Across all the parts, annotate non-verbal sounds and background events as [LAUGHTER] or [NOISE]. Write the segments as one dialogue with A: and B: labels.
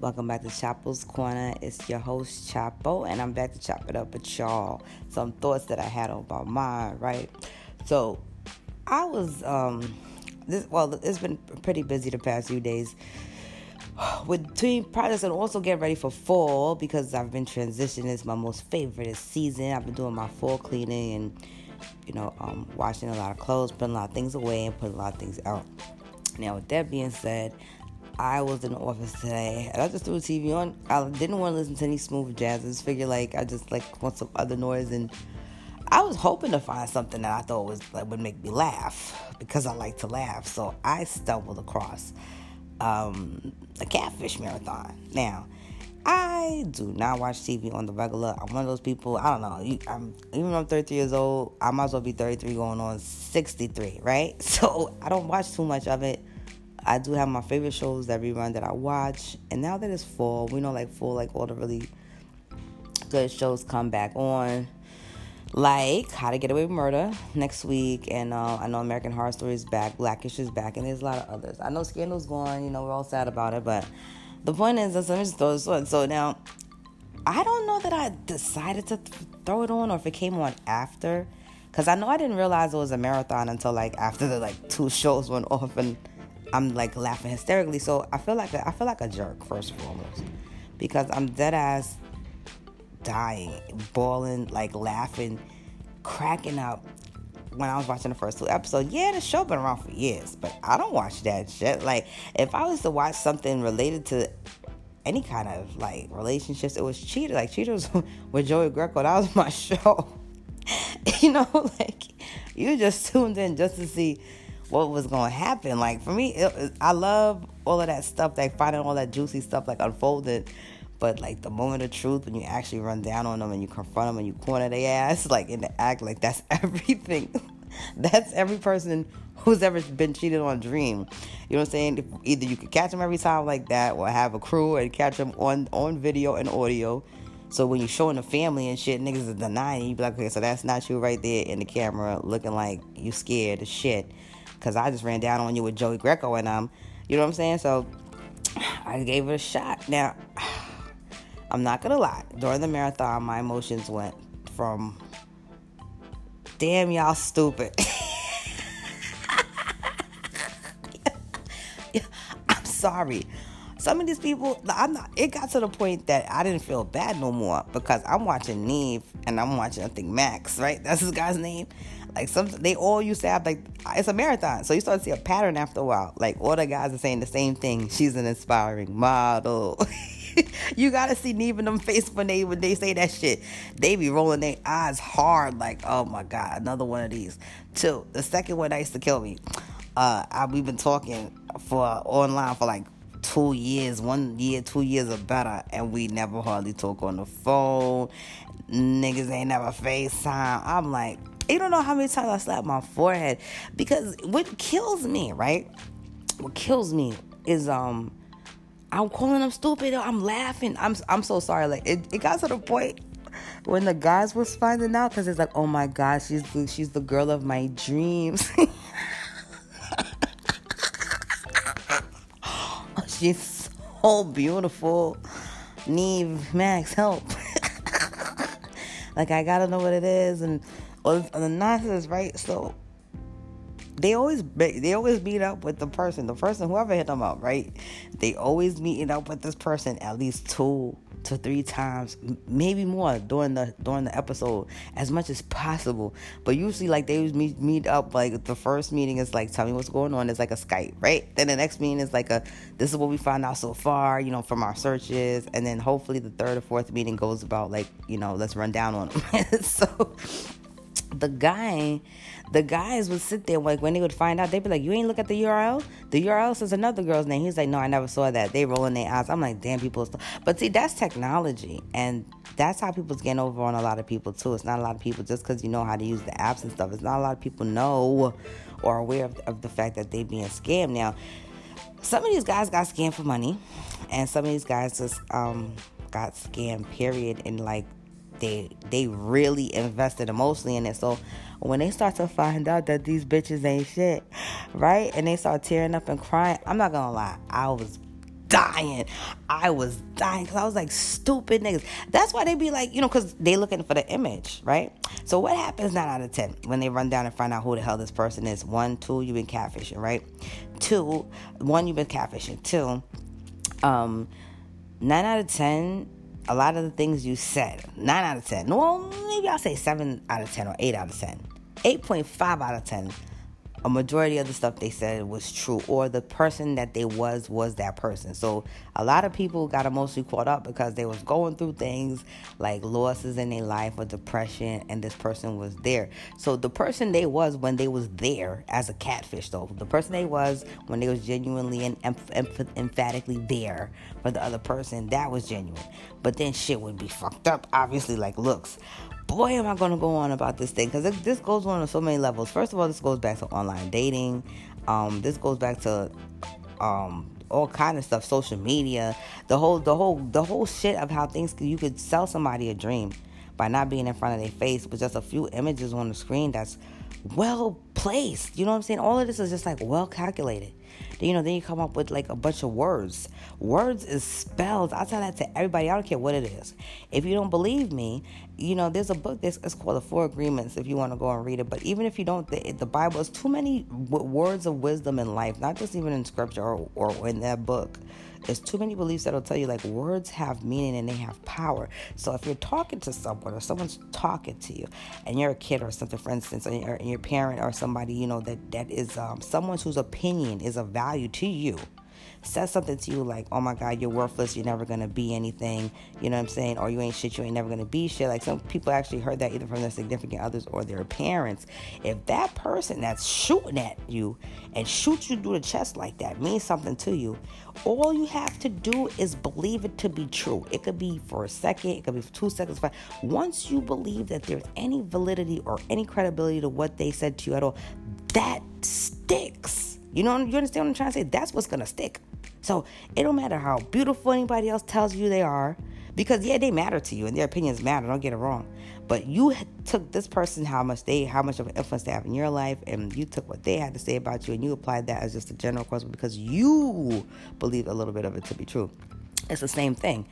A: Welcome back to Chapo's Corner. It's your host Chapo, and I'm back to chop it up with y'all. Some thoughts that I had about my mind, right? So, I was um, this well, it's been pretty busy the past few days with between projects and also getting ready for fall because I've been transitioning. It's my most favorite season. I've been doing my fall cleaning and you know um, washing a lot of clothes, putting a lot of things away, and putting a lot of things out. Now, with that being said, I was in the office today and I just threw the TV on. I didn't want to listen to any smooth jazz. I just figured like I just like want some other noise and I was hoping to find something that I thought was like would make me laugh because I like to laugh. So I stumbled across um, a catfish marathon. Now, I do not watch TV on the regular. I'm one of those people. I don't know. You, I'm even though I'm 33 years old. I might as well be 33 going on 63, right? [LAUGHS] So I don't watch too much of it. I do have my favorite shows that rerun that I watch. And now that it's fall, we know like fall, like all the really good shows come back on. Like How to Get Away with Murder next week, and uh, I know American Horror Story is back, Blackish is back, and there's a lot of others. I know Scandal's gone, you know, we're all sad about it, but the point is, let me just throw this one. So now, I don't know that I decided to th- throw it on or if it came on after, because I know I didn't realize it was a marathon until like after the like two [LAUGHS] shows went off, and I'm like laughing hysterically. So I feel like a, I feel like a jerk first and foremost, because I'm dead ass dying, bawling, like laughing, cracking up when I was watching the first two episodes. Yeah, the show been around for years, but I don't watch that shit. Like, if I was to watch something related to any kind of like relationships, it was Cheater. Like Cheaters [LAUGHS] with Joey Greco. That was my [LAUGHS] show. [LAUGHS] you know, like you just tuned in just to see what was to happen. Like for me, it, I love all of that stuff, like finding all that juicy stuff like unfolded. But like the moment of truth, when you actually run down on them and you confront them and you corner their ass, [LAUGHS] like in the act, like that's [LAUGHS] everything. that's every person who's ever been cheated on dream. You know what I'm saying? Either you could catch them every time like that, or have a crew and catch them on on video and audio. So when you're showing the family and shit, niggas is denying. You be like, okay, so that's not you right there in the camera, looking like you scared as shit. Cause I just ran down on you with Joey Greco and um, you know what I'm saying? So I gave it a shot. Now [SIGHS] I'm not gonna lie. During the marathon, my emotions went from damn y'all stupid. [LAUGHS] [LAUGHS] I'm sorry. Some of these people, I'm not. It got to the point that I didn't feel bad no more because I'm watching Nev and I'm watching I think Max, right? That's his guy's name. Like some, they all used to have like it's a marathon, so you start to see a pattern after a while. Like all the guys are saying the same thing. She's an inspiring model. [LAUGHS] you gotta see Nev them face when they when they say that shit. They be rolling their eyes hard, like, oh my god, another one of these. Two, the second one that used to kill me. Uh, I, we've been talking for online for like two years, one year, two years or better, and we never hardly talk on the phone. Niggas ain't never FaceTime. I'm like, you don't know how many times I slap my forehead because what kills me, right? What kills me is um I'm calling them stupid. I'm laughing. I'm I'm so sorry. Like it, it got to the point when the guys was finding out because it's like, oh my god, she's the, she's the girl of my dreams. [LAUGHS] she's so beautiful. Nev, Max, help. [LAUGHS] like I gotta know what it is and all the nonsense, right? So they always they always meet up with the person, the person whoever hit them up, right? They always meeting up with this person at least two to three times, maybe more during the during the episode, as much as possible. But usually, like they meet meet up. Like the first meeting is like, tell me what's going on. It's like a Skype, right? Then the next meeting is like a, this is what we found out so far, you know, from our searches. And then hopefully the third or fourth meeting goes about like, you know, let's run down on them. [LAUGHS] so the guy, the guys would sit there like when they would find out, they'd be like, "You ain't look at the URL. The URL says another girl's name." He's like, "No, I never saw that." They rolling their eyes. I'm like, "Damn, people." But see, that's technology, and that's how people's getting over on a lot of people too. It's not a lot of people just because you know how to use the apps and stuff. It's not a lot of people know or aware of, of the fact that they being scammed. Now, some of these guys got scammed for money, and some of these guys just um, got scammed. Period. In like they they really invested emotionally in it. So when they start to find out that these bitches ain't shit, right? And they start tearing up and crying, I'm not gonna lie, I was dying. I was dying because I was like, stupid niggas. That's why they be like, you know, because they looking for the image, right? So what happens nine out of ten when they run down and find out who the hell this person is? One, two, you've been catfishing, right? Two, one, you've been catfishing. Two, um, nine out of ten, a lot of the things you said, nine out of ten. Well, maybe I'll say seven out of ten or eight out of ten. 8.5 out of 10 a majority of the stuff they said was true or the person that they was was that person. So a lot of people got emotionally caught up because they was going through things like losses in their life or depression and this person was there. So the person they was when they was there as a catfish though. The person they was when they was genuinely and emphatically there for the other person that was genuine. But then shit would be fucked up obviously like looks boy, am I going to go on about this thing because this goes on on so many levels. First of all, this goes back to online dating. Um, this goes back to um, all kind of stuff, social media, the whole, the whole, the whole shit of how things you could sell somebody a dream by not being in front of their face with just a few images on the screen. That's well placed. You know what I'm saying? All of this is just like well calculated. Then, you know, then you come up with like a bunch of words. Words is spells. I tell that to everybody. I don't care what it is. If you don't believe me, you know, there's a book that's it's called The Four Agreements if you want to go and read it. But even if you don't, the, the Bible is too many words of wisdom in life, not just even in scripture or, or in that book. There's too many beliefs that'll tell you like words have meaning and they have power. So if you're talking to someone or someone's talking to you, and you're a kid or something, for instance, or your parent or somebody you know that that is um, someone whose opinion is of value to you says something to you like, oh my God, you're worthless, you're never gonna be anything, you know what I'm saying? Or you ain't shit, you ain't never gonna be shit. Like some people actually heard that either from their significant others or their parents. If that person that's shooting at you and shoots you through the chest like that means something to you, all you have to do is believe it to be true. It could be for a second, it could be for two seconds. But once you believe that there's any validity or any credibility to what they said to you at all, that sticks. You know, you understand what I'm trying to say? That's what's gonna stick. So it don't matter how beautiful anybody else tells you they are, because yeah, they matter to you and their opinions matter. Don't get it wrong. But you took this person how much they, how much of an influence they have in your life, and you took what they had to say about you, and you applied that as just a general question because you believe a little bit of it to be true. It's the same thing.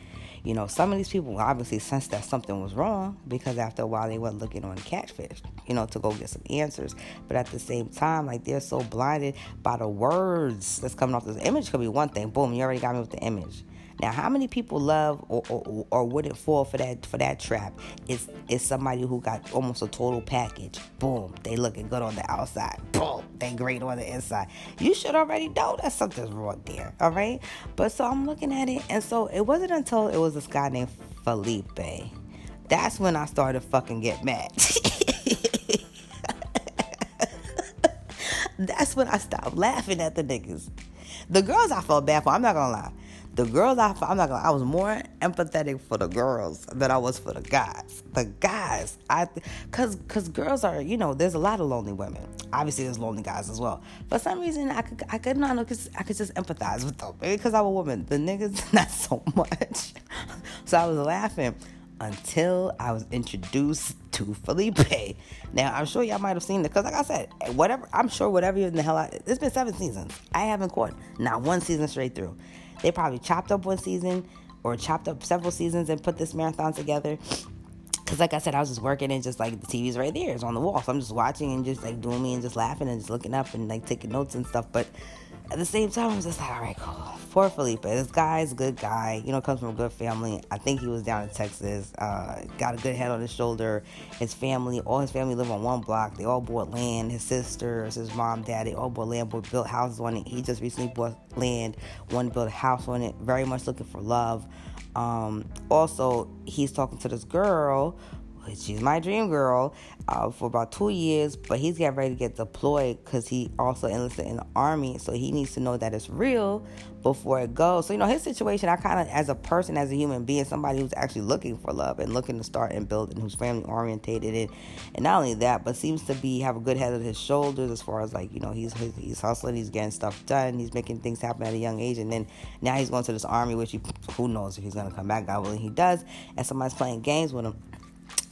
A: You know, some of these people obviously sensed that something was wrong because after a while they went looking on catfish, you know, to go get some answers. But at the same time, like they're so blinded by the words that's coming off this image could be one thing. Boom, you already got me with the image. Now, how many people love or, or, or wouldn't fall for that for that trap? Is is somebody who got almost a total package. Boom, they looking good on the outside. Boom, they great on the inside. You should already know that something's wrong there. All right, but so I'm looking at it, and so it wasn't until it was this guy named Felipe. That's when I started fucking get mad. [LAUGHS] That's when I stopped laughing at the niggas. The girls I felt bad for, I'm not gonna lie the girls I, I'm not gonna, I was more empathetic for the girls than I was for the guys. The guys, I, cause, cause girls are, you know, there's a lot of lonely women. Obviously, there's lonely guys as well. For some reason, I could, I could not cause I could just empathize with them. Maybe because I'm a woman. The niggas, [LAUGHS] not so much. [LAUGHS] so I was laughing until I was introduced to Felipe. Now, I'm sure y'all might have seen it because, like I said, whatever, I'm sure whatever in the hell I, it's been seven seasons. I haven't caught not one season straight through. They probably chopped up one season or chopped up several seasons and put this marathon together. Cause like I said, I was just working and just like the TV's right there, it's on the wall. So I'm just watching and just like doing me and just laughing and just looking up and like taking notes and stuff. But at the same time, I was just like, all right, cool. Poor Felipe. This guy's a good guy. You know, comes from a good family. I think he was down in Texas. Uh, got a good head on his shoulder. His family, all his family live on one block. They all bought land. His sisters, his mom, dad, they all bought land, built houses on it. He just recently bought land, wanted to build a house on it. Very much looking for love. Um, also, he's talking to this girl she's my dream girl uh, for about two years, but he's getting ready to get deployed because he also enlisted in the army. So he needs to know that it's real before it goes. So, you know, his situation, I kind of, as a person, as a human being, somebody who's actually looking for love and looking to start and build and who's family orientated. And, and not only that, but seems to be, have a good head on his shoulders as far as like, you know, he's, he's hustling, he's getting stuff done, he's making things happen at a young age. And then now he's going to this army, which he, who knows if he's going to come back. God willing, he does. And somebody's playing games with him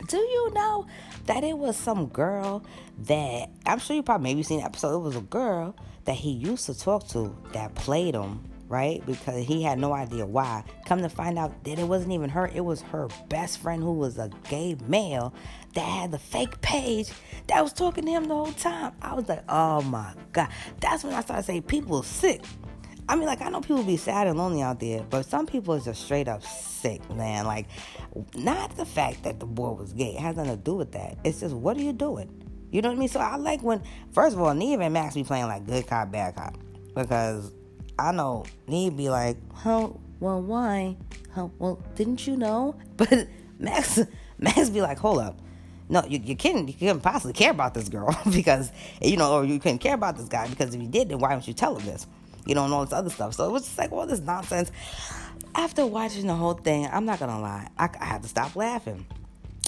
A: do you know that it was some girl that I'm sure you probably maybe seen the episode. It was a girl that he used to talk to that played him right? Because he had no idea why. Come to find out that it wasn't even her, it was her best friend who was a gay male that had the fake page that was talking to him the whole time. I was like, oh my God. That's when I started saying people sick. I mean, like, I know people be sad and lonely out there, but some people is just straight up sick, man. Like, not the fact that the boy was gay. It has nothing to do with that. It's just, what are you doing? You know what I mean? So I like when, first of all, Nev and Max be playing like good cop, bad cop. Because I know Nev be like, "How? well, why? How, well, didn't you know? [LAUGHS] But Max, Max be like, hold up. No, you, you couldn't, you couldn't possibly care about this girl [LAUGHS] because, you know, or you couldn't care about this guy because if you did, then why don't you tell him this? You know, and all this other stuff. So it was just like all this nonsense. After watching the whole thing, I'm not gonna lie, I, I had to stop laughing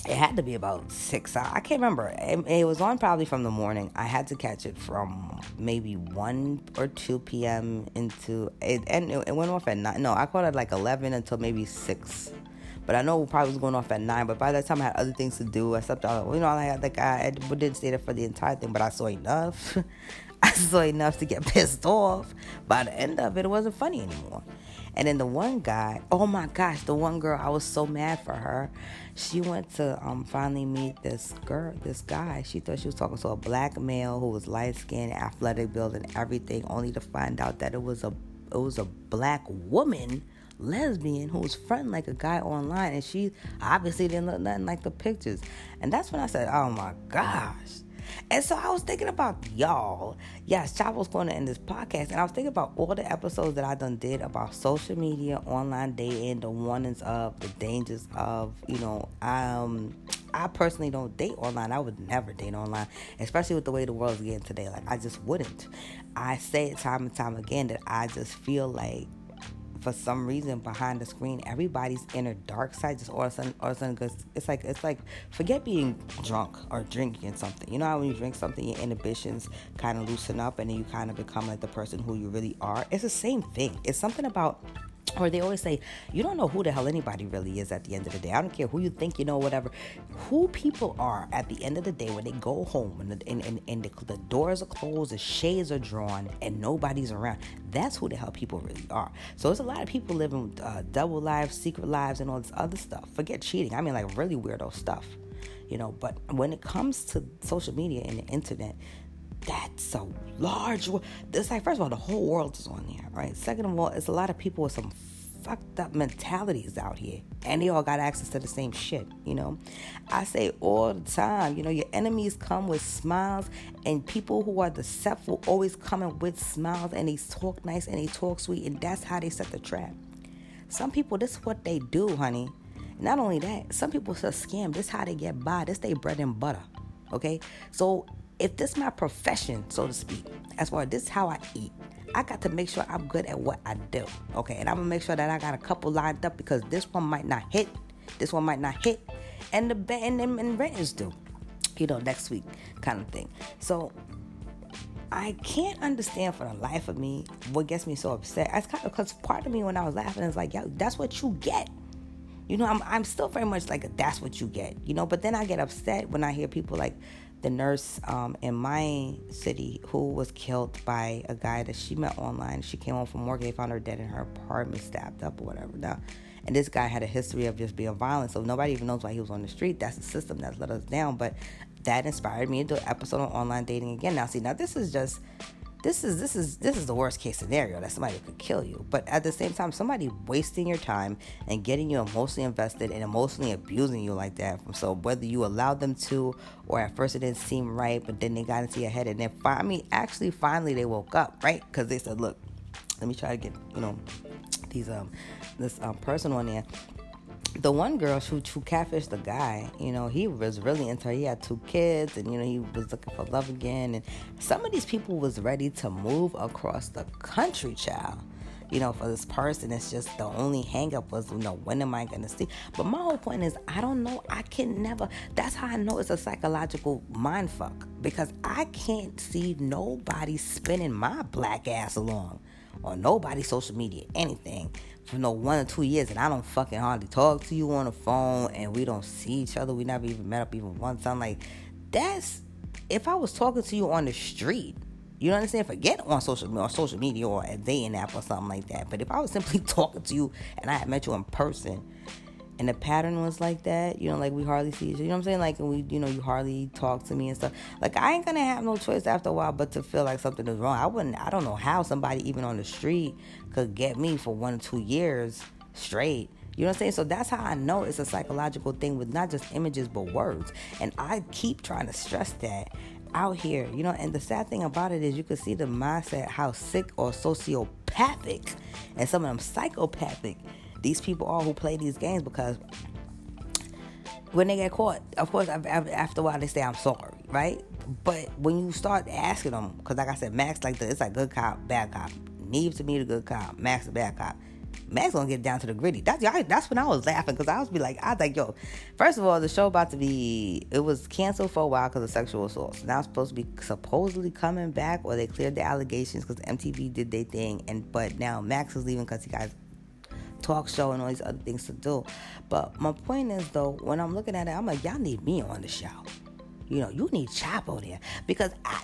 A: it had to be about six hours. I can't remember. It, it, was on probably from the morning. I had to catch it from maybe one or two p.m. into it, and it, went off at nine. No, I caught it like eleven until maybe six. But I know it probably was going off at nine. But by that time, I had other things to do. I slept out. You know, I had like I, didn't stay there for the entire thing, but I saw enough. [LAUGHS] [LAUGHS] I saw enough to get [LAUGHS] pissed off. By the end of it, it wasn't funny anymore. And then the one guy, oh my gosh, the one girl, I was so mad for her. She went to um, finally meet this girl, this guy. She thought she was talking to a black male who was light skinned, athletic build, and everything, only to find out that it was a it was a black woman lesbian who was fronting like a guy online and she obviously didn't look nothing like the pictures and that's when i said oh my gosh and so I was thinking about y'all. Yes, Chapo's going to end this podcast. And I was thinking about all the episodes that I done did about social media, online dating, the warnings of, the dangers of, you know, um, I personally don't date online. I would never date online, especially with the way the world's getting today. Like, I just wouldn't. I say it time and time again that I just feel like for some reason behind the screen, everybody's inner dark side just all of a sudden, all of a sudden, cause it's like it's like forget being drunk or drinking something. You know how when you drink something, your inhibitions kind of loosen up, and then you kind of become like the person who you really are. It's the same thing. It's something about or they always say, you don't know who the hell anybody really is at the end of the day. I don't care who you think you know, whatever. Who people are at the end of the day when they go home and, the, and, and, and the, the doors are closed, the shades are drawn, and nobody's around. That's who the hell people really are. So there's a lot of people living uh, double lives, secret lives, and all this other stuff. Forget cheating. I mean, like really weirdo stuff. You know, but when it comes to social media and the internet, that's a large it's like first of all the whole world is on there right? Second of all it's a lot of people with some fucked up mentalities out here and they all got access to the same shit you know? I say all the time you know your enemies come with smiles and people who are deceitful always coming with smiles and they talk nice and they talk sweet and that's how they set the trap. Some people this is what they do honey. Not only that some people are scam this is how they get by. This they bread and butter okay? So if this is my profession, so to speak, as far as this is how I eat, I got to make sure I'm good at what I do. Okay, and I'm gonna make sure that I got a couple lined up because this one might not hit, this one might not hit, and the and, and, and renters do, you know, next week kind of thing. So I can't understand for the life of me what gets me so upset. It's kind of because part of me when I was laughing is like, yo, that's what you get. You know, I'm I'm still very much like that's what you get. You know, but then I get upset when I hear people like the nurse um, in my city who was killed by a guy that she met online. She came home from work, they found her dead in her apartment, stabbed up or whatever. Now, and this guy had a history of just being violent, so nobody even knows why he was on the street. That's the system that's let us down. But that inspired me to do an episode on online dating again. Now, see, now this is just this is this is this is the worst case scenario that somebody could kill you. But at the same time somebody wasting your time and getting you emotionally invested and emotionally abusing you like that. So whether you allowed them to or at first it didn't seem right but then they got into your head and then fi- i mean actually finally they woke up right? Because they said look let me try to get you know these um this um person on there the one girl who, who catfished the guy, you know, he was really into her. He had two kids and, you know, he was looking for love again. And some of these people was ready to move across the country, child. You know, for this person, it's just the only hangup was, you know, when am I going to see? But my whole point is, I don't know. I can never. That's how I know it's a psychological mind fuck because I can't see nobody spinning my black ass along or nobody social media anything for no one or two years and I don't fucking hardly talk to you on the phone and we don't see each other. We never even met up even once. I'm like, that's if I was talking to you on the street, You know what I'm saying? Forget on social or social media or a dating app or something like that. But if I was simply [LAUGHS] talking to you and I had met you in person, and the pattern was like that, you know, like we hardly see each other. You know what I'm saying? Like we, you know, you hardly talk to me and stuff. Like I ain't gonna have no choice after a while but to feel like something is wrong. I wouldn't. I don't know how somebody even on the street could get me for one or two years straight. You know what I'm saying? So that's how I know it's a psychological thing with not just images but words. And I keep trying to stress that out here, you know. And the sad thing about it is you can see the mindset how sick or sociopathic and some of them psychopathic these people are who play these games because when they get caught, of course, after a while they say I'm sorry, right? But when you start asking them, because like I said, Max like the, it's like good cop, bad cop. Nev to me the good cop, Max the bad cop. Max gonna get down to the gritty. That's that's when I was laughing because I was be like, I was like, yo, first of all, the show about to be it was canceled for a while because of sexual assault. Now it's supposed to be supposedly coming back, or they cleared the allegations because MTV did their thing, and but now Max is leaving because he got talk show and all these other things to do. But my point is though, when I'm looking at it, I'm like, y'all need me on the show. You know, you need Chapo there because I,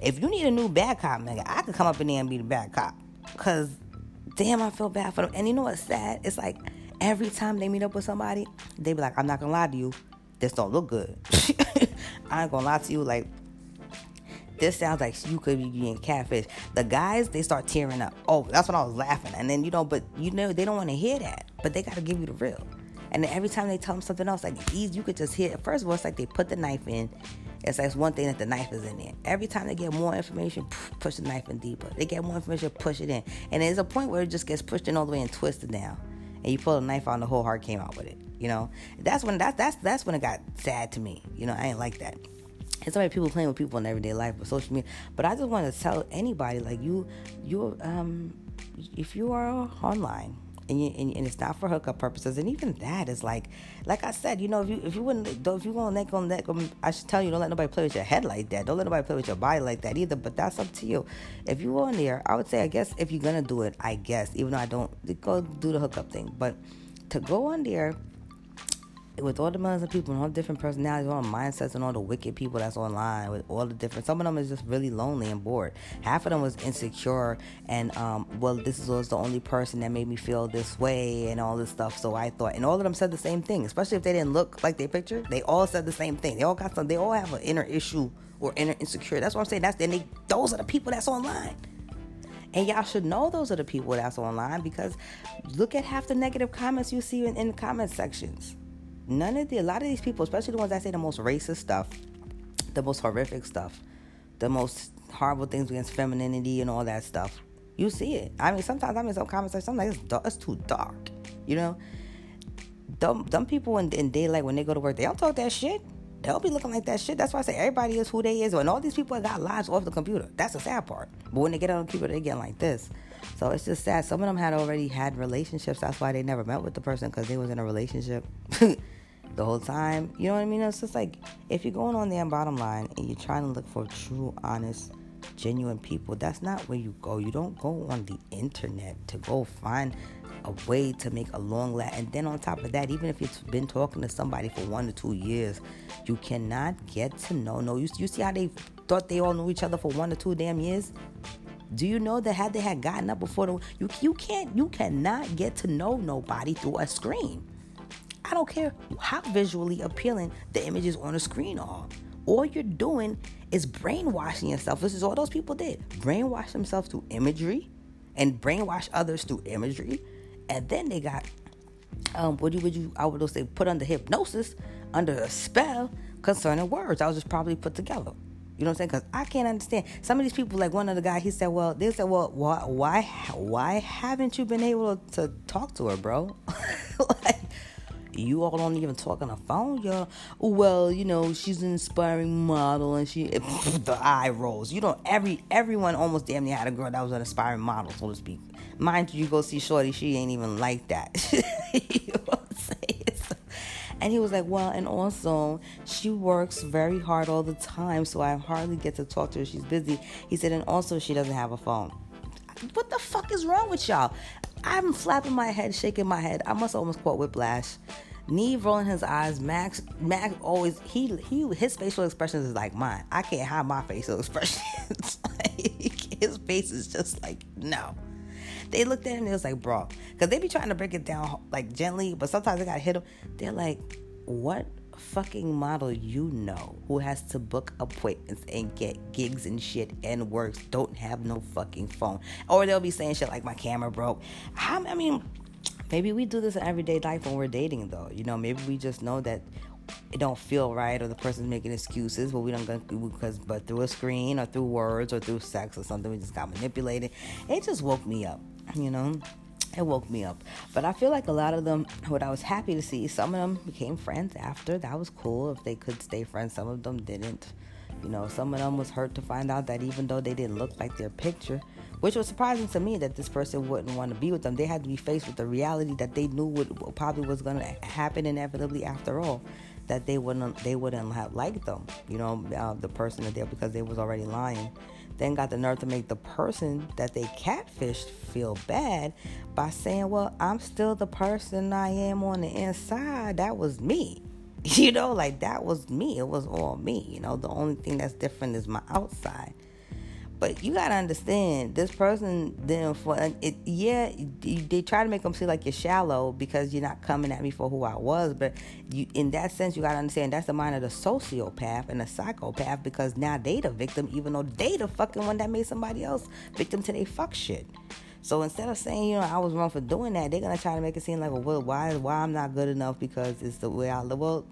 A: if you need a new bad cop, nigga, I could come up in there and be the bad cop. Cause damn, I feel bad for them. And you know what's sad? It's like every time they meet up with somebody, they be like, I'm not gonna lie to you, this don't look good. [LAUGHS] I ain't gonna lie to you, like this sounds like you could be being catfish. The guys, they start tearing up. Oh, that's when I was laughing. And then, you know, but you know, they don't want to hear that. But they got to give you the real. And then every time they tell them something else, like these, you could just hear. First of all, it's like they put the knife in. It's like one thing that the knife is in there. Every time they get more information, push the knife in deeper. They get more information, push it in. And there's a point where it just gets pushed in all the way and twisted down. And you pull the knife out, and the whole heart came out with it. You know, that's when that's that's that's when it got sad to me. You know, I ain't like that it's alright people playing with people in everyday life with social media but i just want to tell anybody like you you um if you are online and, you, and, and, it's not for hookup purposes, and even that is like, like I said, you know, if you if you wouldn't, if you let go, let I should tell you, don't let nobody play with your head like that. Don't let nobody play with your body like that either. But that's up to you. If you on there, I would say, I guess if you're gonna do it, I guess, even though I don't, go do the hookup thing, but to go on there with all the millions of people and all the different personalities, all the mindsets, and all the wicked people that's online, with all the different, some of them is just really lonely and bored. Half of them was insecure, and um, well, this was the only person that made me feel this way, and all this stuff. So I thought, and all of them said the same thing, especially if they didn't look like their picture. They all said the same thing. They all got some. They all have an inner issue or inner insecurity. That's what I'm saying. That's then they, those are the people that's online. And y'all should know those are the people that's online because look at half the negative comments you see in, in the comment sections none of the a lot of these people, especially the ones that say the most racist stuff, the most horrific stuff, the most horrible things against femininity and all that stuff. You see it. I mean, sometimes I mean some comments like something like it's, it's too dark. You know, dumb dumb people in, in daylight when they go to work, they don't talk that shit. They'll be looking like that shit. That's why I say everybody is who they is. And all these people got lives off the computer. That's the sad part. But when they get on the computer, they get like this. So it's just sad. Some of them had already had relationships. That's why they never met with the person because they was in a relationship. [LAUGHS] the whole time. You know what I mean? It's just like if you're going on there, bottom line, and you're trying to look for true, honest, genuine people, that's not where you go. You don't go on the internet to go find a way to make a long last. And then on top of that, even if you've been talking to somebody for one to two years, you cannot get to know. No, you, you see how they thought they all knew each other for one to two damn years. Do you know that had they had gotten up before the you you can't you cannot get to know nobody through a screen. I don't care how visually appealing the images on the screen are. All you're doing is brainwashing yourself. This is all those people did. Brainwash themselves through imagery and brainwash others through imagery. And then they got um what you would you I would say put under hypnosis, under a spell concerning words. I was just probably put together. You know what I'm saying? Because I can't understand some of these people. Like one of the guys, he said, "Well, they said, well, why, why, why haven't you been able to talk to her, bro? [LAUGHS] like, you all don't even talk on the phone, y'all. Well, you know, she's an inspiring model, and she [LAUGHS] the eye rolls. You know, every everyone almost damn near had a girl that was an aspiring model, so to speak. Mind you, you go see Shorty, she ain't even like that. [LAUGHS] And he was like, Well, and also, she works very hard all the time, so I hardly get to talk to her. She's busy. He said, And also, she doesn't have a phone. What the fuck is wrong with y'all? I'm flapping my head, shaking my head. I must almost quote Whiplash. Nev rolling his eyes. Max, Max always he he his facial expressions is like mine. I can't hide my facial [LAUGHS] expressions. his face is just like, no. They looked at him and it was like, bro, because they be trying to break it down like gently, but sometimes they gotta hit him. They're like, what fucking model you know who has to book appointments and get gigs and shit and works don't have no fucking phone? Or they'll be saying shit like, my camera broke. I mean, maybe we do this in everyday life when we're dating, though. You know, maybe we just know that it don't feel right or the person's making excuses but we don't go because but through a screen or through words or through sex or something we just got manipulated. It just woke me up you know? It woke me up. But i feel like a lot of them what i was happy to see some of them became friends after. That was cool if they could stay friends. Some of them didn't. You know some of them was hurt to find out that even though they didn't look like their picture which was surprising to me that this person wouldn't want to be with them they had to be faced with the reality that they knew what probably was going to happen inevitably after all that they wouldn't they wouldn't have liked them, you know, uh, the person that they because they was already lying. Then got the nerve to make the person that they catfished feel bad by saying, "Well, I'm still the person I am on the inside. That was me." [LAUGHS] You know, like that was me. It was all me. You know, the only thing that's different is my outside. But you gotta understand, this person didn't for it. Yeah, they try to make them feel like you're shallow because you're not coming at me for who I was. But you, in that sense, you gotta understand that's the mind of the sociopath and the psychopath because now they the victim, even though they the fucking one that made somebody else victim to their fuck shit. So instead of saying, you know, I was wrong for doing that, they're gonna try to make it seem like, well, why, why I'm not good enough because it's the way I live. Well,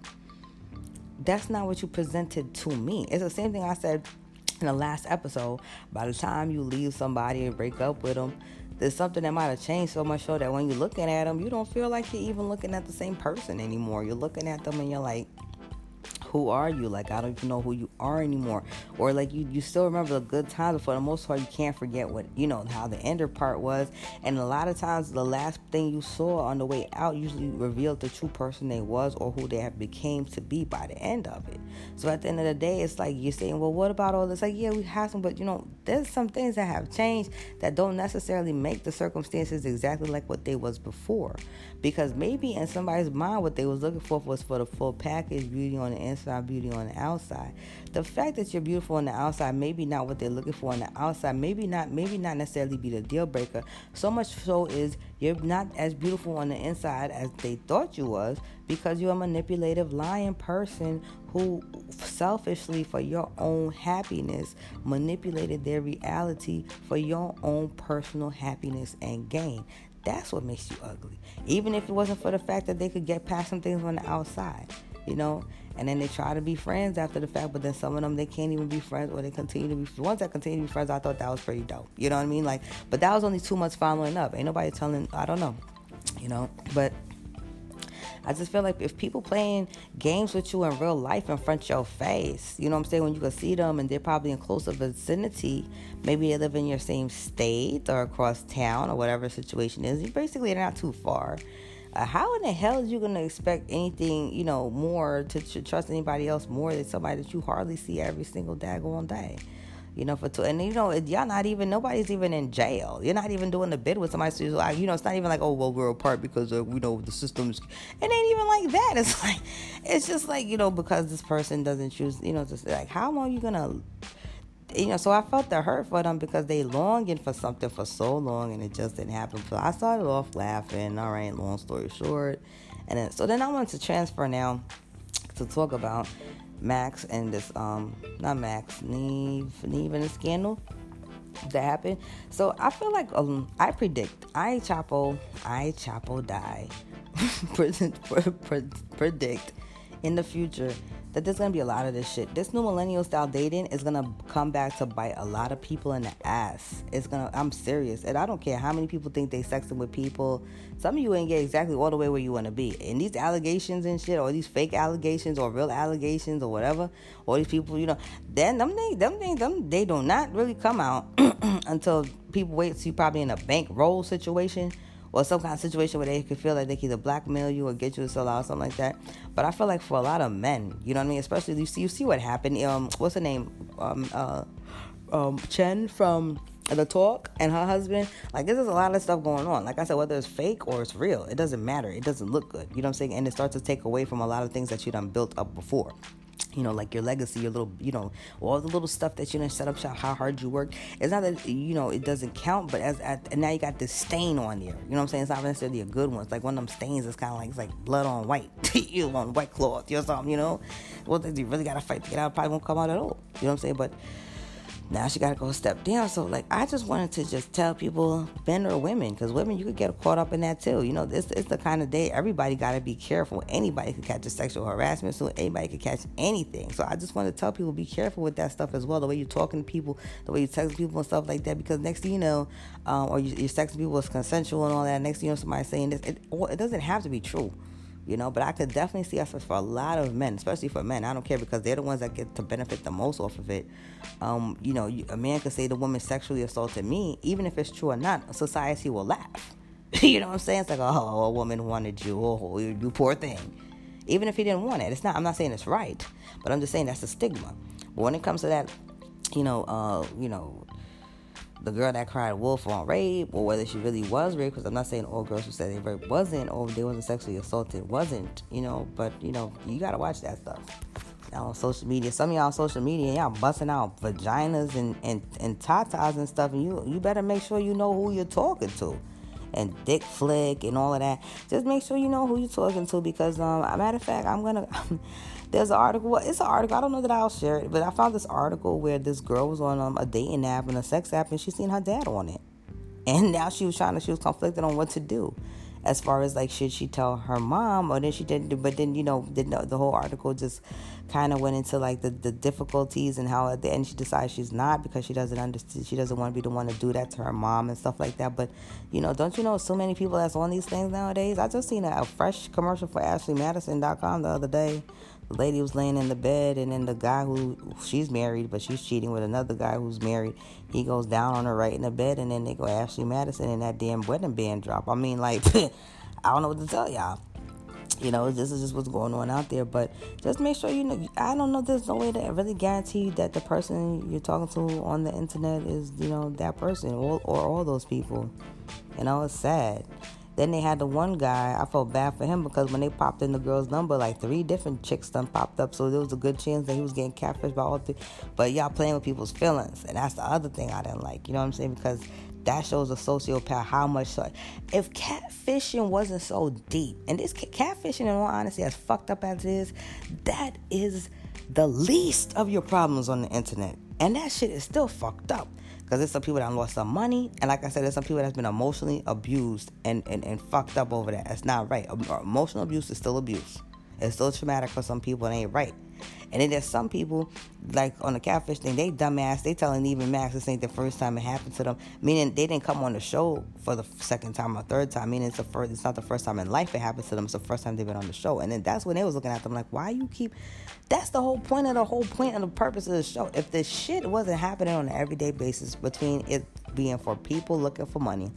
A: that's not what you presented to me. It's the same thing I said in the last episode, by the time you leave somebody and break up with them, there's something that might have changed so much so that when you're looking at them, you don't feel like you're even looking at the same person anymore. You're looking at them and you're like, who are you? Like I don't even know who you are anymore. Or like you, you still remember the good times, but for the most part, you can't forget what you know how the ender part was. And a lot of times, the last thing you saw on the way out usually revealed the true person they was or who they have became to be by the end of it. So at the end of the day, it's like you're saying, well, what about all this? Like yeah, we have some, but you know, there's some things that have changed that don't necessarily make the circumstances exactly like what they was before. Because maybe in somebody's mind, what they was looking for was for the full package, beauty on the inside inside, beauty on the outside. The fact that you're beautiful on the outside, maybe not what they're looking for on the outside, maybe not, maybe not necessarily be the deal breaker. So much so is you're not as beautiful on the inside as they thought you was because you're a manipulative, lying person who selfishly for your own happiness manipulated their reality for your own personal happiness and gain. That's what makes you ugly. Even if it wasn't for the fact that they could get past some things on the outside, you know and then they try to be friends after the fact, but then some of them they can't even be friends or they continue to be the ones that continue to be friends. I thought that was pretty dope. You know what I mean? Like, but that was only two months following up. Ain't nobody telling. I don't know. You know, but I just feel like if people playing games with you in real life in front of your face, you know what I'm saying, when you can see them and they're probably in closer vicinity, maybe they live in your same state or across town or whatever situation is, you basically they're not too far. Uh, how in the hell is you gonna expect anything, you know, more to, to, trust anybody else more than somebody that you hardly see every single daggone day? You know, for two, and you know, y'all not even nobody's even in jail. You're not even doing the bid with somebody. So you know, it's not even like, oh well, we're apart because uh, we know the systems. It ain't even like that. [LAUGHS] It's like, it's just like you know, because this person doesn't choose. You know, just like how long are you gonna you know, so I felt the hurt for them because they longing for something for so long and it just didn't happen. So I started off laughing. All right, long story short, and then so then I wanted to transfer now to talk about Max and this um not Max Nev Nev and the scandal that happened. So I feel like um I predict I Chapo I Chapo die [LAUGHS] predict in the future that there's gonna be a lot of this shit. This new millennial style dating is gonna come back to bite a lot of people in the ass. It's gonna. I'm serious, and I don't care how many people think they sexing with people. Some of you ain't get exactly all the way where you want to be. And these allegations and shit, or these fake allegations, or real allegations, or whatever, all these people, you know, then them things, them things, them they do not really come out [CLEARS THROAT] until people wait to see probably in a bankroll situation or some kind of situation where they could feel like they can either blackmail you or get you to sell out, or something like that. But I feel like for a lot of men, you know what I mean? Especially you see, you see what happened. Um, what's her name? Um, uh, um, Chen from the talk and her husband. Like, this is a lot of stuff going on. Like I said, whether it's fake or it's real, it doesn't matter. It doesn't look good. You know what I'm saying? And it starts to take away from a lot of things that you done built up before. You know, like your legacy, your little, you know, all the little stuff that you didn't set up, shop, how hard you work. It's not that you know it doesn't count, but as at, and now you got this stain on there. You know what I'm saying? It's not necessarily a good one. It's like one of them stains. It's kind of like it's like blood on white, [LAUGHS] you on white cloth or something. You know, well, you really got to fight to get out. Probably won't come out at all. You know what I'm saying? But now she got to go step down. So, like, I just wanted to just tell people, men or women, because women, you could get caught up in that too. You know, this is the kind of day everybody got to be careful. Anybody could catch a sexual harassment, so anybody could catch anything. So, I just want to tell people, be careful with that stuff as well. The way you're talking to people, the way you text people and stuff like that, because next thing you know, um, or you, you're texting people is consensual and all that. Next thing you know, somebody saying this, it, it doesn't have to be true you know. But I could definitely see us for a lot of men, especially for men. I don't care because they're the ones that get to benefit the most off of it. Um, you know, a man could say the woman sexually assaulted me, even if it's true or not. Society will laugh. [LAUGHS] you know what I'm saying? It's like, oh, a woman wanted you. Oh, you poor thing. Even if he didn't want it, it's not. I'm not saying it's right, but I'm just saying that's a stigma. But when it comes to that, you know, uh, you know, the girl that cried wolf on rape or whether she really was raped because i'm not saying all girls who said they raped wasn't or they wasn't sexually assaulted wasn't you know but you know you gotta watch that stuff. Now on social media some of y'all on social media y'all busting out vaginas and, and, and tatas and stuff and you you better make sure you know who you're talking to. And dick flick and all of that. Just make sure you know who you're talking to because um matter of fact i'm gonna [LAUGHS] there's an article. It's an article. I don't know that I'll share it, but I found this article where this girl was on um, a dating app and a sex app, and she seen her dad on it, [LAUGHS] and now she was trying to. She was conflicted on what to do, as far as like should she tell her mom or then she didn't. But then you know the, the whole article just kind of went into like the, the difficulties and how at the end she decides she's not because she doesn't understand. She doesn't want to be the one to do that to her mom and stuff like that. But you know, don't you know so many people that's on these things nowadays? I just seen a, a fresh commercial for AshleyMadison.com the other day lady was laying in the bed, and then the guy who she's married, but she's cheating with another guy who's married. He goes down on her right in the bed, and then they go Ashley Madison, and that damn wedding band drop. I mean, like, [LAUGHS] I don't know what to tell y'all. You know, this is just what's going on out there. But just make sure you know. I don't know. There's no way to really guarantee that the person you're talking to on the internet is, you know, that person or, or all those people. You know, it's sad. Then they had the one guy, I felt bad for him because when they popped in the girl's number, like three different chicks done popped up. So there was a good chance that he was getting catfished by all three. But y'all playing with people's feelings. And that's the other thing I didn't like. You know what I'm saying? Because that shows a sociopath how much. So, if catfishing wasn't so deep, and this catfishing, in all honesty, as fucked up as it is, that is the least of your problems on the internet. And that shit is still fucked up. Because there's some people that lost some money. And like I said, there's some people that's been emotionally abused and, and, and fucked up over that. That's not right. Emotional abuse is still abuse. It's so traumatic for some people. It ain't right. And then there's some people, like on the catfish thing, they dumbass. They telling even Max this ain't the first time it happened to them. Meaning they didn't come on the show for the second time or third time. Meaning it's the first. It's not the first time in life it happens to them. It's the first time they've been on the show. And then that's when they was looking at them like, why you keep? That's the whole point of the whole point of the purpose of the show. If the shit wasn't happening on an everyday basis between it being for people looking for money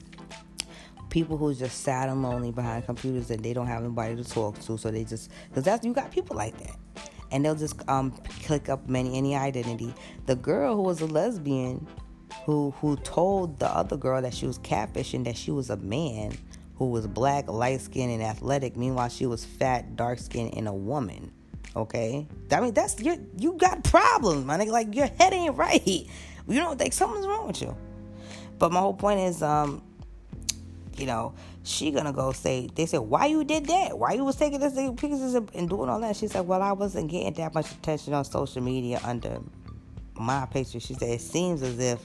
A: people who's just sad and lonely behind computers and they don't have anybody to talk to so they just because that's you got people like that and they'll just um, click up many any identity. The girl who was a lesbian, who who told the other girl that she was catfishing that she was a man who was black, light skinned, and athletic. Meanwhile, she was fat, dark skinned, and a woman. Okay, I mean that's you. You got problems, man. Like your head ain't right. You don't think something's wrong with you. But my whole point is, um, you know, she gonna go say they said why you did that? Why you was taking this pictures and doing all that? She said well i wasn't getting that much attention on social media under my picture. She said it seems as if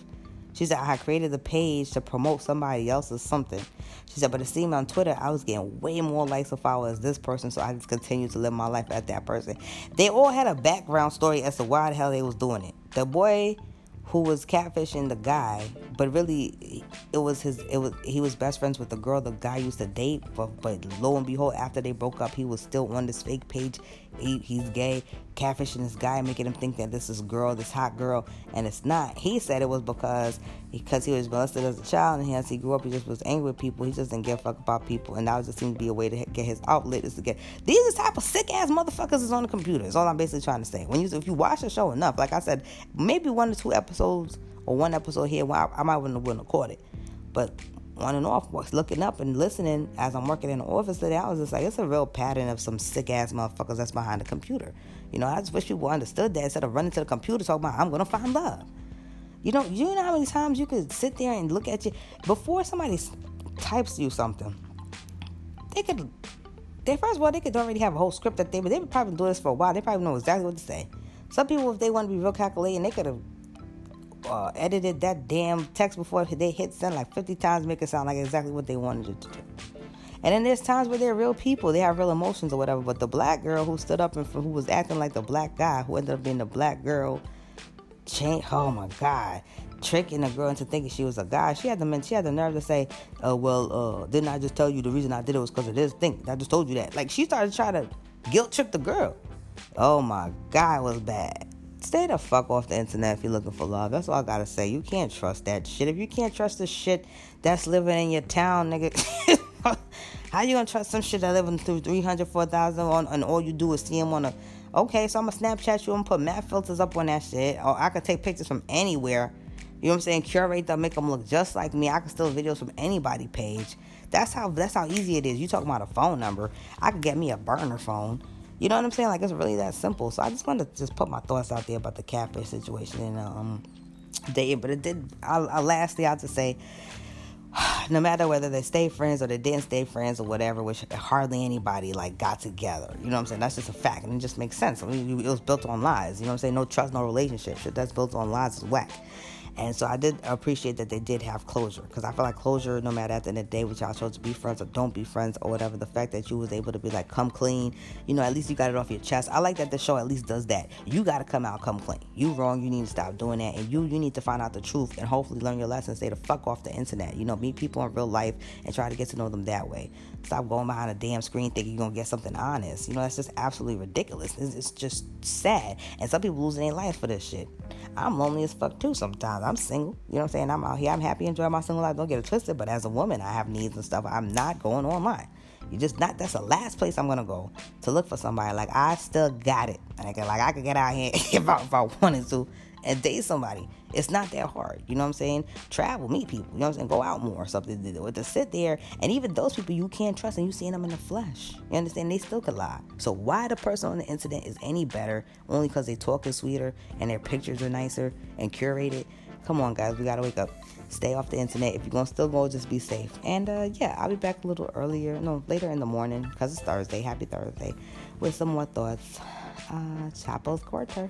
A: she said i created the page to promote somebody else or something. She said but it seemed on twitter i was getting way more likes or followers this person so i just continued to live my life as that person. They all had a background story as to why the hell they was doing it. The boy who was catfishing the guy, but really it was his it was he was best friends with the girl the guy used to date, but but lo and behold after they broke up he was still on this fake page. He, he's gay, catfishing this guy, making him think that this is girl, this hot girl, and it's not. He said it was because because he was molested as a child and as he grew up he just was angry with people. He just didn't give a fuck about people, and that just seemed to be a way to get his outlet is to get these the type of sick ass motherfuckers is on the computer. Is all I'm basically trying to say. When you if you watch the show enough, like I said, maybe one or two episodes or one episode here, well, I, I might wouldn't have it. But on and off, looking up and listening as I'm working in the office today. I was just like, it's a real pattern of some sick ass motherfuckers that's behind the computer. You know, I just wish people understood that instead of running to the computer talking about I'm gonna find love. You know, you know how many times you could sit there and look at you before somebody types you something. They could, they first of all, they could already have a whole script that they, but they would probably do this for a while. They probably know exactly what to say. Some people, if they want to be real calculating, they could have uh, edited that damn text before they hit send like 50 times, make it sound like exactly what they wanted it to do. And then there's times where they're real people, they have real emotions or whatever. But the black girl who stood up and who was acting like the black guy, who ended up being the black girl, change. Oh my God, tricking a girl into thinking she was a guy. She had the she had the nerve to say, uh, "Well, uh, didn't I just tell you the reason I did it was because of this thing? I just told you that." Like she started trying to guilt trip the girl. Oh my God, was bad. Stay the fuck off the internet if you're looking for love. That's all I gotta say. You can't trust that shit. If you can't trust the shit that's living in your town, nigga, [LAUGHS] how you gonna trust some shit that living through 300, 4,000 on, and all you do is see him on a. Okay, so I'm gonna Snapchat you and put mad filters up on that shit. Or I could take pictures from anywhere. You know what I'm saying? Curate them, make them look just like me. I can steal videos from anybody page. That's how that's how easy it is. You talking about a phone number? I could get me a burner phone you know what I'm saying? Like it's really that simple. So I just wanted to just put my thoughts out there about the catfish situation and um dating. But it did. I, I lastly, I just say, [SIGHS] no matter whether they stay friends or they didn't stay friends or whatever, which hardly anybody like got together. You know what I'm saying? That's just a fact, and it just makes sense. I mean, it was built on lies. You know what I'm saying? No trust, no relationship. Shit that's built on lies is whack. And so I did appreciate that they did have closure because I feel like closure, no matter at the end of the day, which y'all chose to be friends or don't be friends or whatever, the fact that you was able to be like, come clean, you know, at least you got it off your chest. I like that the show at least does that. You got to come out, come clean. You wrong, you need to stop doing that. And you, you need to find out the truth and hopefully learn your lesson. Stay the fuck off the internet. You know, meet people in real life and try to get to know them that way. Stop going behind a damn screen thinking you're going to get something honest. You know, that's just absolutely ridiculous. It's, it's just sad. And some people losing their life for this shit. I'm lonely as fuck too sometimes. I'm single. You know what I'm saying? I'm out here. I'm happy, enjoy my single life. Don't get it twisted. But as a woman, I have needs and stuff. I'm not going online. You just not. That's the last place I'm gonna go to look for somebody. Like I still got it. Like, like I could get out here [LAUGHS] if I, if I wanted to and date somebody. It's not that hard. You know what I'm saying? Travel, meet people. You know what I'm saying? Go out more or something. Or to sit there and even those people you can't trust and you seeing them in the flesh. You understand? They still could lie. So why the person on the incident is any better only because they talk is sweeter and their pictures are nicer and curated? Come on, guys. We gotta wake up. Stay off the internet. If you're gonna still go, just be safe. And uh, yeah, I'll be back a little earlier, no, later in the morning because it's Thursday. Happy Thursday with some more thoughts. Uh, Chapo's Quarter.